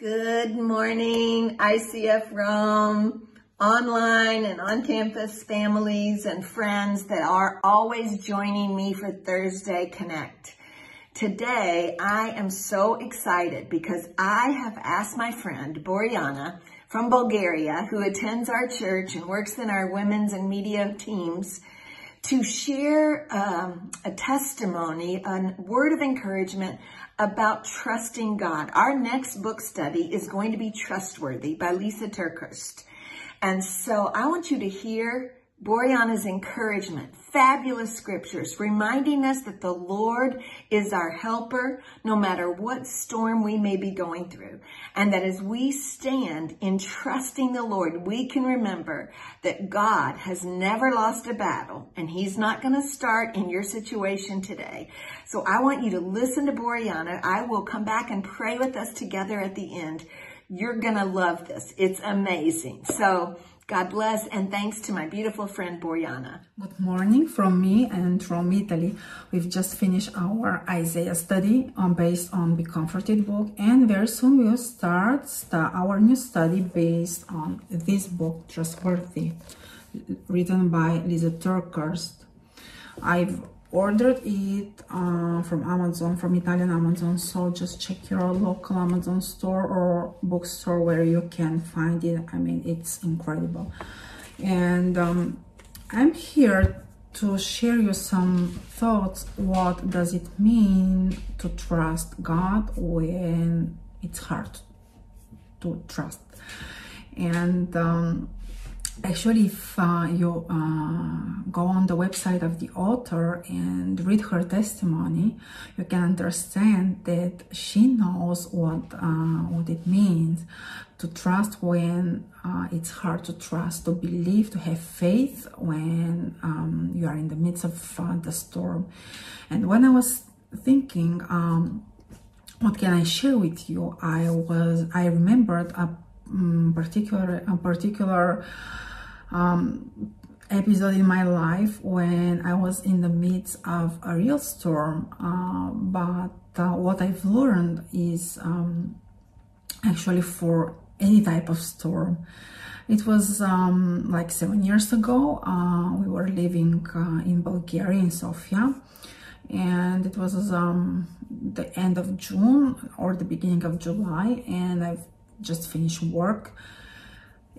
Good morning, ICF Rome, online and on campus families and friends that are always joining me for Thursday Connect. Today, I am so excited because I have asked my friend Boriana from Bulgaria, who attends our church and works in our women's and media teams, to share um, a testimony, a word of encouragement about trusting God. Our next book study is going to be Trustworthy by Lysa TerKeurst. And so I want you to hear Boriana's encouragement, fabulous scriptures, reminding us that the Lord is our helper no matter what storm we may be going through. And that as we stand in trusting the Lord, we can remember that God has never lost a battle and he's not going to start in your situation today. So I want you to listen to Boriana. I will come back and pray with us together at the end. You're going to love this. It's amazing. So God bless and thanks to my beautiful friend Boriana. Good morning from me and from Italy. We've just finished our Isaiah study on based on the Comforted book and very soon we'll start our new study based on this book, Trustworthy, written by Lysa TerKeurst. I've ordered it uh, from Amazon, from Italian Amazon. So just check your local Amazon store or bookstore where you can find it. I mean, it's incredible. And um, I'm here to share you some thoughts. What does it mean to trust God when it's hard to trust? And um, actually if uh, you uh, go on the website of the author and read her testimony you can understand that she knows what uh, what it means to trust when uh, it's hard to trust to believe to have faith when um, you are in the midst of uh, the storm. And when i was thinking um, what can i share with you i was i remembered a um, particular a particular um, episode in my life when I was in the midst of a real storm. Uh, but uh, what I've learned is um, actually for any type of storm. It was um, like seven years ago. Uh, we were living uh, in Bulgaria, in Sofia, and it was um, the end of June or the beginning of July, and I've just finished work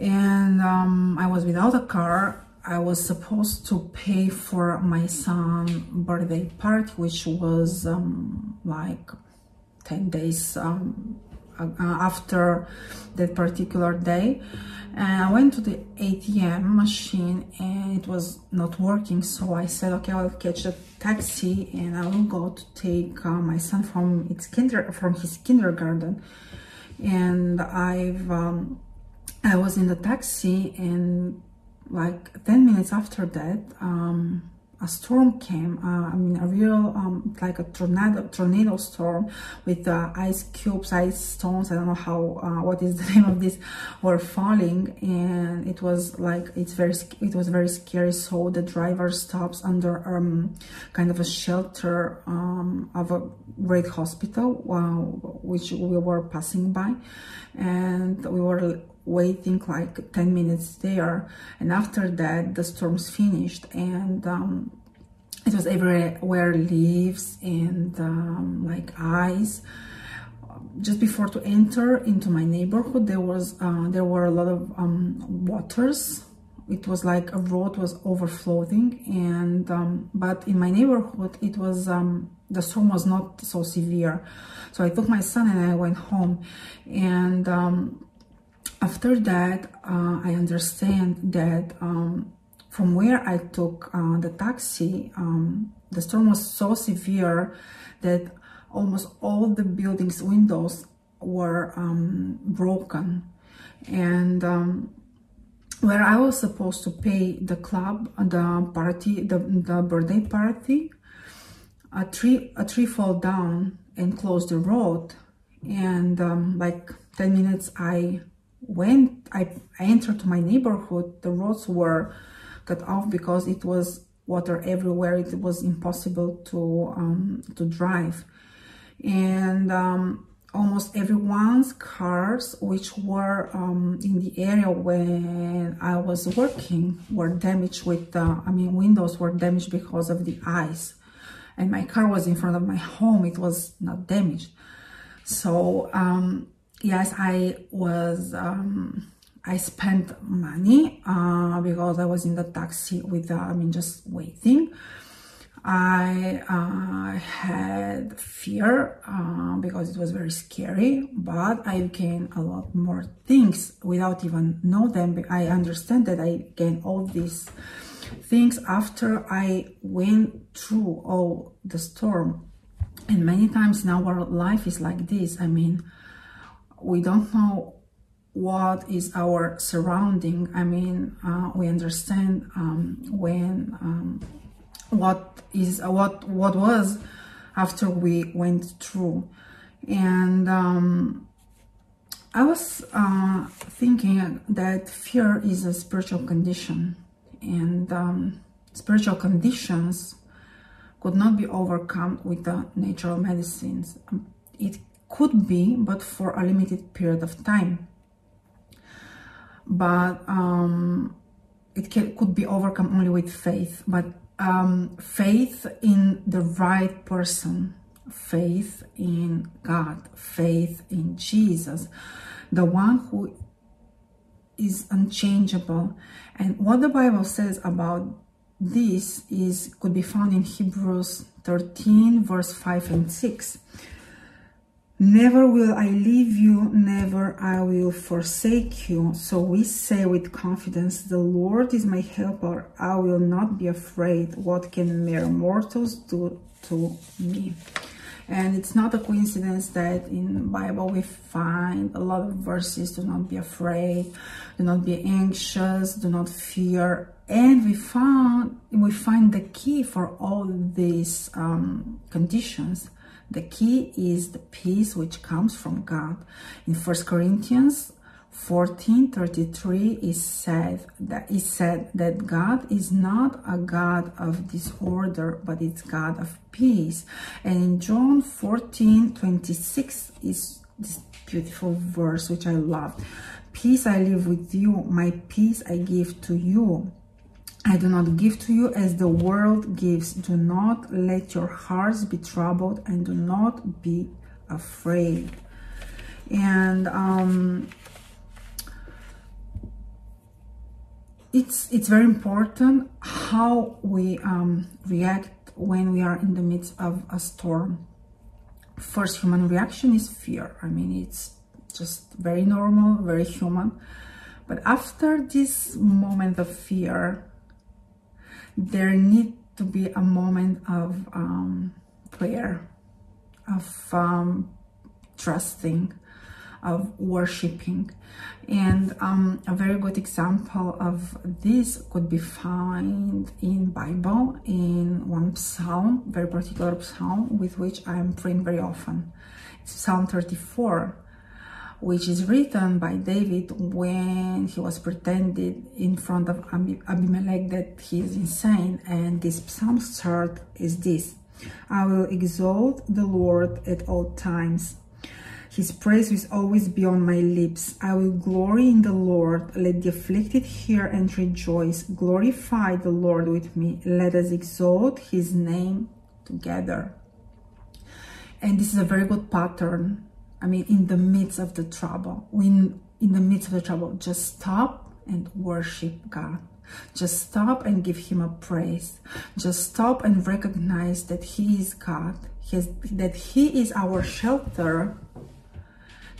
and um, I was without a car. I was supposed to pay for my son birthday party, which was um, like 10 days um, uh, after that particular day. And I went to the ATM machine and it was not working. So I said, okay, I'll catch a taxi and I will go to take uh, my son from, its kinder from his kindergarten. And I've um, I was in the taxi and like 10 minutes after that, um, a storm came. Uh, I mean, a real, um, like a tornado, tornado storm with uh, ice cubes, ice stones. I don't know how, uh, what is the name of this, were falling, and it was like it's very, it was very scary. So the driver stops under um, kind of a shelter um, of a great hospital, uh, which we were passing by, and we were waiting like 10 minutes there. And after that the storms finished and um, it was everywhere leaves and um, like ice. Just before to enter into my neighborhood there was uh, there were a lot of um, waters. It was like a road was overflowing and um, but in my neighborhood it was um, the storm was not so severe. So i took my son and i went home and um, after that, uh, I understand that um, from where I took uh, the taxi, um, the storm was so severe that almost all the building's windows were um, broken. And um, where I was supposed to pay the club, the party, the, the birthday party, a tree, a tree fell down and closed the road. And um, like 10 minutes, I when I, entered my neighborhood, the roads were cut off because it was water everywhere. It was impossible to um, to drive, and um, almost everyone's cars which were um, in the area when I was working were damaged with uh, I mean windows were damaged because of the ice. And my car was in front of my home. It was not damaged. So um, yes I was um, I spent money uh, because I was in the taxi with uh, I mean just waiting I uh, had fear uh, because it was very scary, but I gained a lot more things without even know them. I understand that I gained all these things after I went through all the storm. And many times in our life is like this. I mean, we don't know what is our surrounding. I mean, uh, we understand um, when um, what is what what was after we went through. And um, i was uh, thinking that fear is a spiritual condition. And um, spiritual conditions could not be overcome with the natural medicines. It could be but for a limited period of time but um, it can, could be overcome only with faith but um, faith in the right person, faith in God, faith in Jesus, the one who is unchangeable. And what the Bible says about this is could be found in Hebrews 13, verse 5 and 6. Never will I leave you, never I will forsake you. So we say with confidence, The Lord is my helper. I will not be afraid. What can mere mortals do to me? And it's not a coincidence that in Bible we find a lot of verses, do not be afraid, do not be anxious, do not fear. And we found we find the key for all these um, conditions the key is the peace which comes from God. In 1 Corinthians 14 33 is said that that is said that God is not a God of disorder, but it's God of peace. And in John 14 26 is this beautiful verse which I love. Peace I live with you, my peace I give to you. I do not give to you as the world gives. Do not let your hearts be troubled and do not be afraid. And um, it's it's very important how we um, react when we are in the midst of a storm. First human reaction is fear. I mean, it's just very normal, very human. But after this moment of fear, there need to be a moment of um, prayer, of um, trusting, of worshiping. And um, a very good example of this could be found in Bible in one psalm, very particular psalm with which I am praying very often. It's Psalm 34 which is written by David when he was pretended in front of Abimelech that he is insane. And this psalm start is this I will exalt the Lord at all times. His praise will always be on my lips. I will glory in the Lord. Let the afflicted hear and rejoice. Glorify the Lord with me. Let us exalt his name together. And this is a very good pattern I mean, in the midst of the trouble, when in the midst of the trouble, just stop and worship God. Just stop and give Him a praise. Just stop and recognize that He is God, that He is our shelter,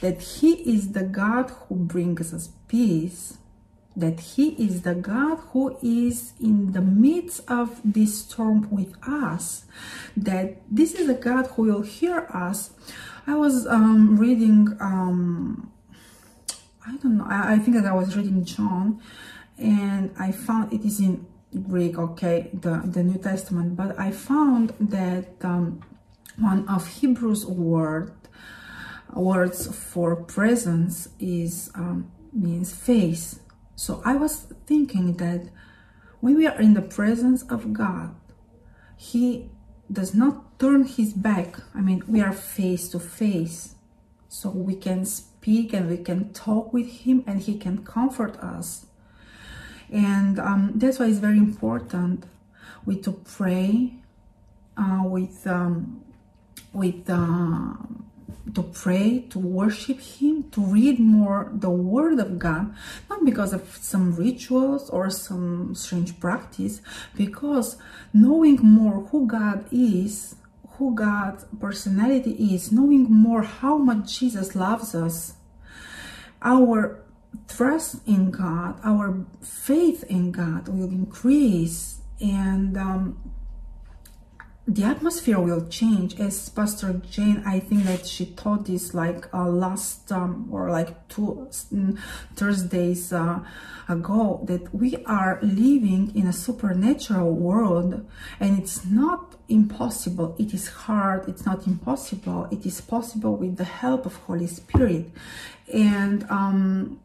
that He is the God who brings us peace, that He is the God who is in the midst of this storm with us, that this is a God who will hear us I was um, reading, um, I don't know, I, I, think that I was reading John and I found it is in Greek, okay, the, the New Testament, but I found that um, one of Hebrews word, words for presence is um, means face. So I was thinking that when we are in the presence of God, He does not turn his back. I mean, we are face to face. So we can speak and we can talk with him and he can comfort us. And um, that's why it's very important we to pray uh, with um, with uh, to pray, to worship Him, to read more the Word of God, not because of some rituals or some strange practice, because knowing more who God is, who God's personality is, knowing more how much Jesus loves us, our trust in God, our faith in God will increase, and um, the atmosphere will change. As pastor jane i think that she taught this like uh, last um, or like two mm, thursdays uh, ago that we are living in a supernatural world and it's not impossible it is hard it's not impossible it is possible with the help of holy spirit and um,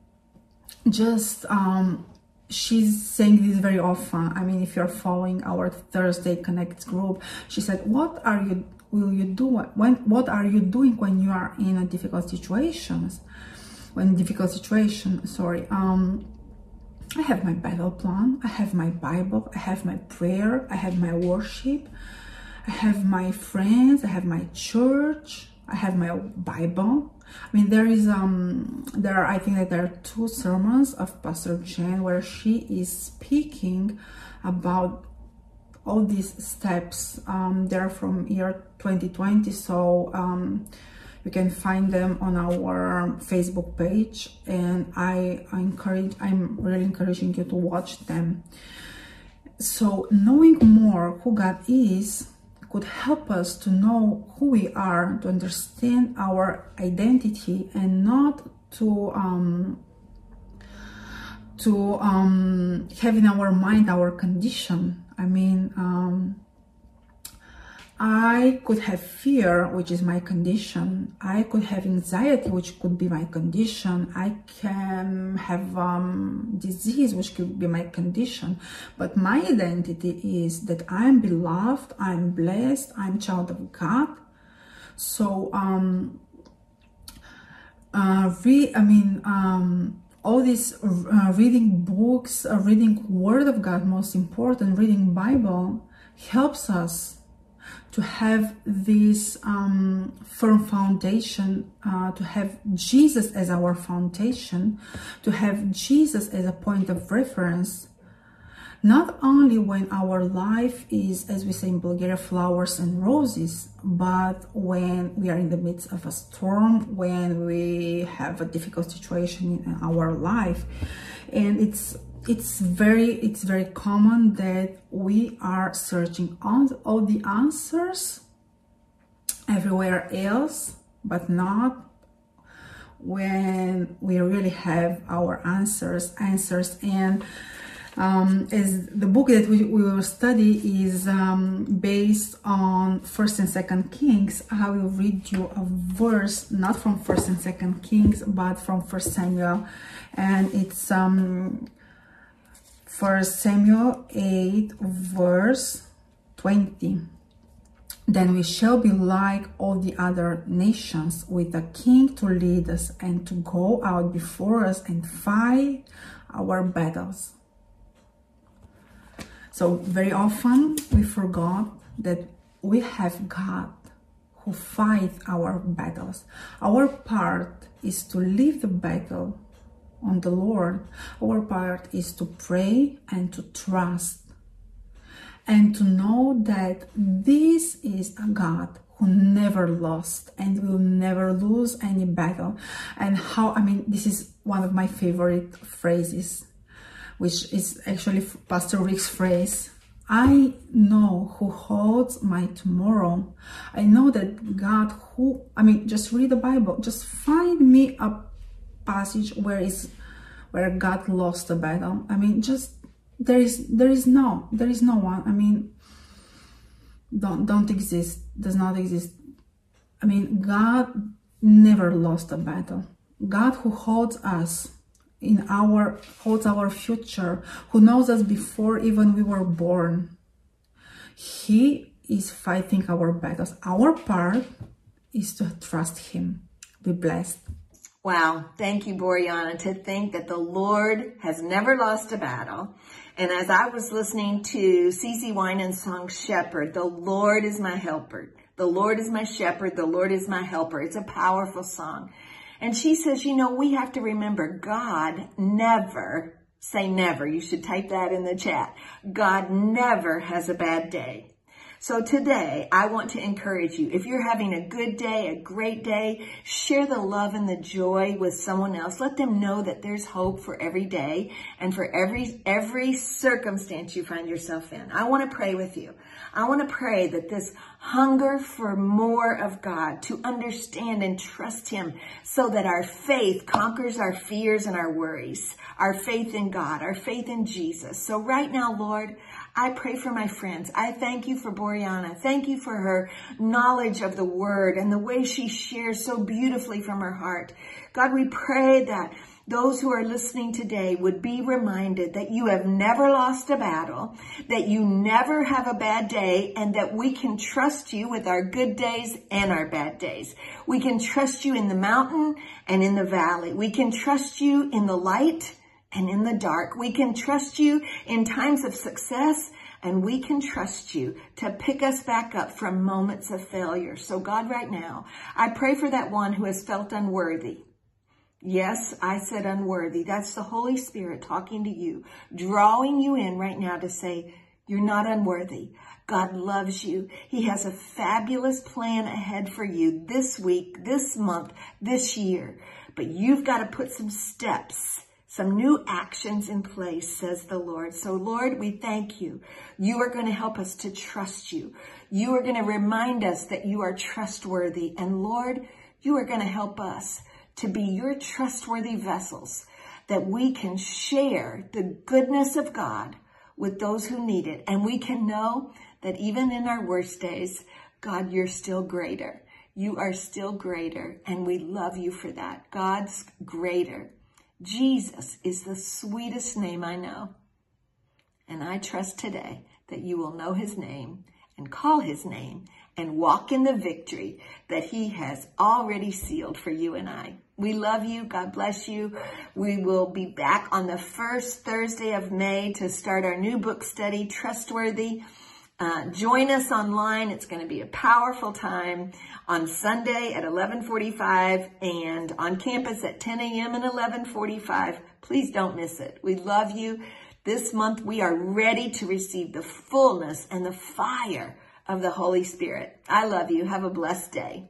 just um, she's saying this very often. I mean, if you're following our Thursday Connect group, she said, "What are you? Will you do when? What are you doing when you are in a difficult situations? When difficult situation, sorry. Um, I have my battle plan. I have my Bible. I have my prayer. I have my worship. I have my friends. I have my church. I have my Bible. I mean, there is um, there are I think that there are two sermons of Pastor Jen where she is speaking about all these steps. Um, they're from year 2020, so um, you can find them on our Facebook page, and I, I encourage, I'm really encouraging you to watch them. So knowing more who God is could help us to know who we are, to understand our identity, and not to um, to um, have in our mind our condition. I mean, um, I could have fear, which is my condition. I could have anxiety, which could be my condition. I can have um, disease, which could be my condition. But my identity is that I'm beloved, I'm blessed, I'm child of God. So, um, uh, re- I mean, um, all these uh, reading books, uh, reading Word of God, most important, reading Bible helps us to have this um, firm foundation, uh, to have Jesus as our foundation, to have Jesus as a point of reference, not only when our life is, as we say in Bulgaria, flowers and roses, but when we are in the midst of a storm, when we have a difficult situation in our life. And it's it's very it's very common that we are searching on all the answers everywhere else but not when we really have our answers answers. And um, as the book that we, we will study is um, based on first and second kings. I will read you a verse not from first and second kings but from first samuel. And it's um First Samuel 8, verse 20. Then we shall be like all the other nations, with a king to lead us and to go out before us and fight our battles. So, very often we forgot that we have God who fights our battles. Our part is to leave the battle on the Lord, our part is to pray and to trust and to know that this is a God who never lost and will never lose any battle. And how, I mean, this is one of my favorite phrases, which is actually Pastor Rick's phrase. I know who holds my tomorrow. I know that God who, I mean, just read the Bible, just find me a passage where is where God lost the battle. I mean, just there is there is no there is no one. I mean, don't don't exist. Does not exist. I mean, God never lost a battle. God who holds us in our holds our future, who knows us before even we were born. He is fighting our battles. Our part is to trust him Be blessed. Wow. Thank you, Boriana, to think that the Lord has never lost a battle. And as I was listening to CeCe Winans song Shepherd, the Lord is my helper. The Lord is my shepherd. The Lord is my helper. It's a powerful song. And she says, you know, we have to remember God never, say never. You should type that in the chat. God never has a bad day. So today, I want to encourage you. If you're having a good day, a great day, share the love and the joy with someone else. Let them know that there's hope for every day and for every, every circumstance you find yourself in. I want to pray with you. I want to pray that this hunger for more of God, to understand and trust Him so that our faith conquers our fears and our worries, our faith in God, our faith in Jesus. So right now, Lord, I pray for my friends. I thank you for Boriana. Thank you for her knowledge of the word and the way she shares so beautifully from her heart. God, we pray that those who are listening today would be reminded that you have never lost a battle, that you never have a bad day, and that we can trust you with our good days and our bad days. We can trust you in the mountain and in the valley. We can trust you in the light and in the dark. We can trust you in times of success and we can trust you to pick us back up from moments of failure. So God, right now, I pray for that one who has felt unworthy. Yes, I said unworthy. That's the Holy Spirit talking to you, drawing you in right now to say, you're not unworthy. God loves you. He has a fabulous plan ahead for you this week, this month, this year. But you've got to put some steps some new actions in place, says the Lord. So Lord, we thank you. You are going to help us to trust you. You are going to remind us that you are trustworthy. And Lord, you are going to help us to be your trustworthy vessels that we can share the goodness of God with those who need it. And we can know that even in our worst days, God, you're still greater. You are still greater. And we love you for that. God's greater. Jesus is the sweetest name I know. And I trust today that you will know his name and call his name and walk in the victory that he has already sealed for you and I. We love you. God bless you. We will be back on the first Thursday of May to start our new book study, Trustworthy. Uh, join us online. It's going to be a powerful time on Sunday at 1145 and on campus at 10 a.m. and 1145. Please don't miss it. We love you. This month we are ready to receive the fullness and the fire of the Holy Spirit. I love you. Have a blessed day.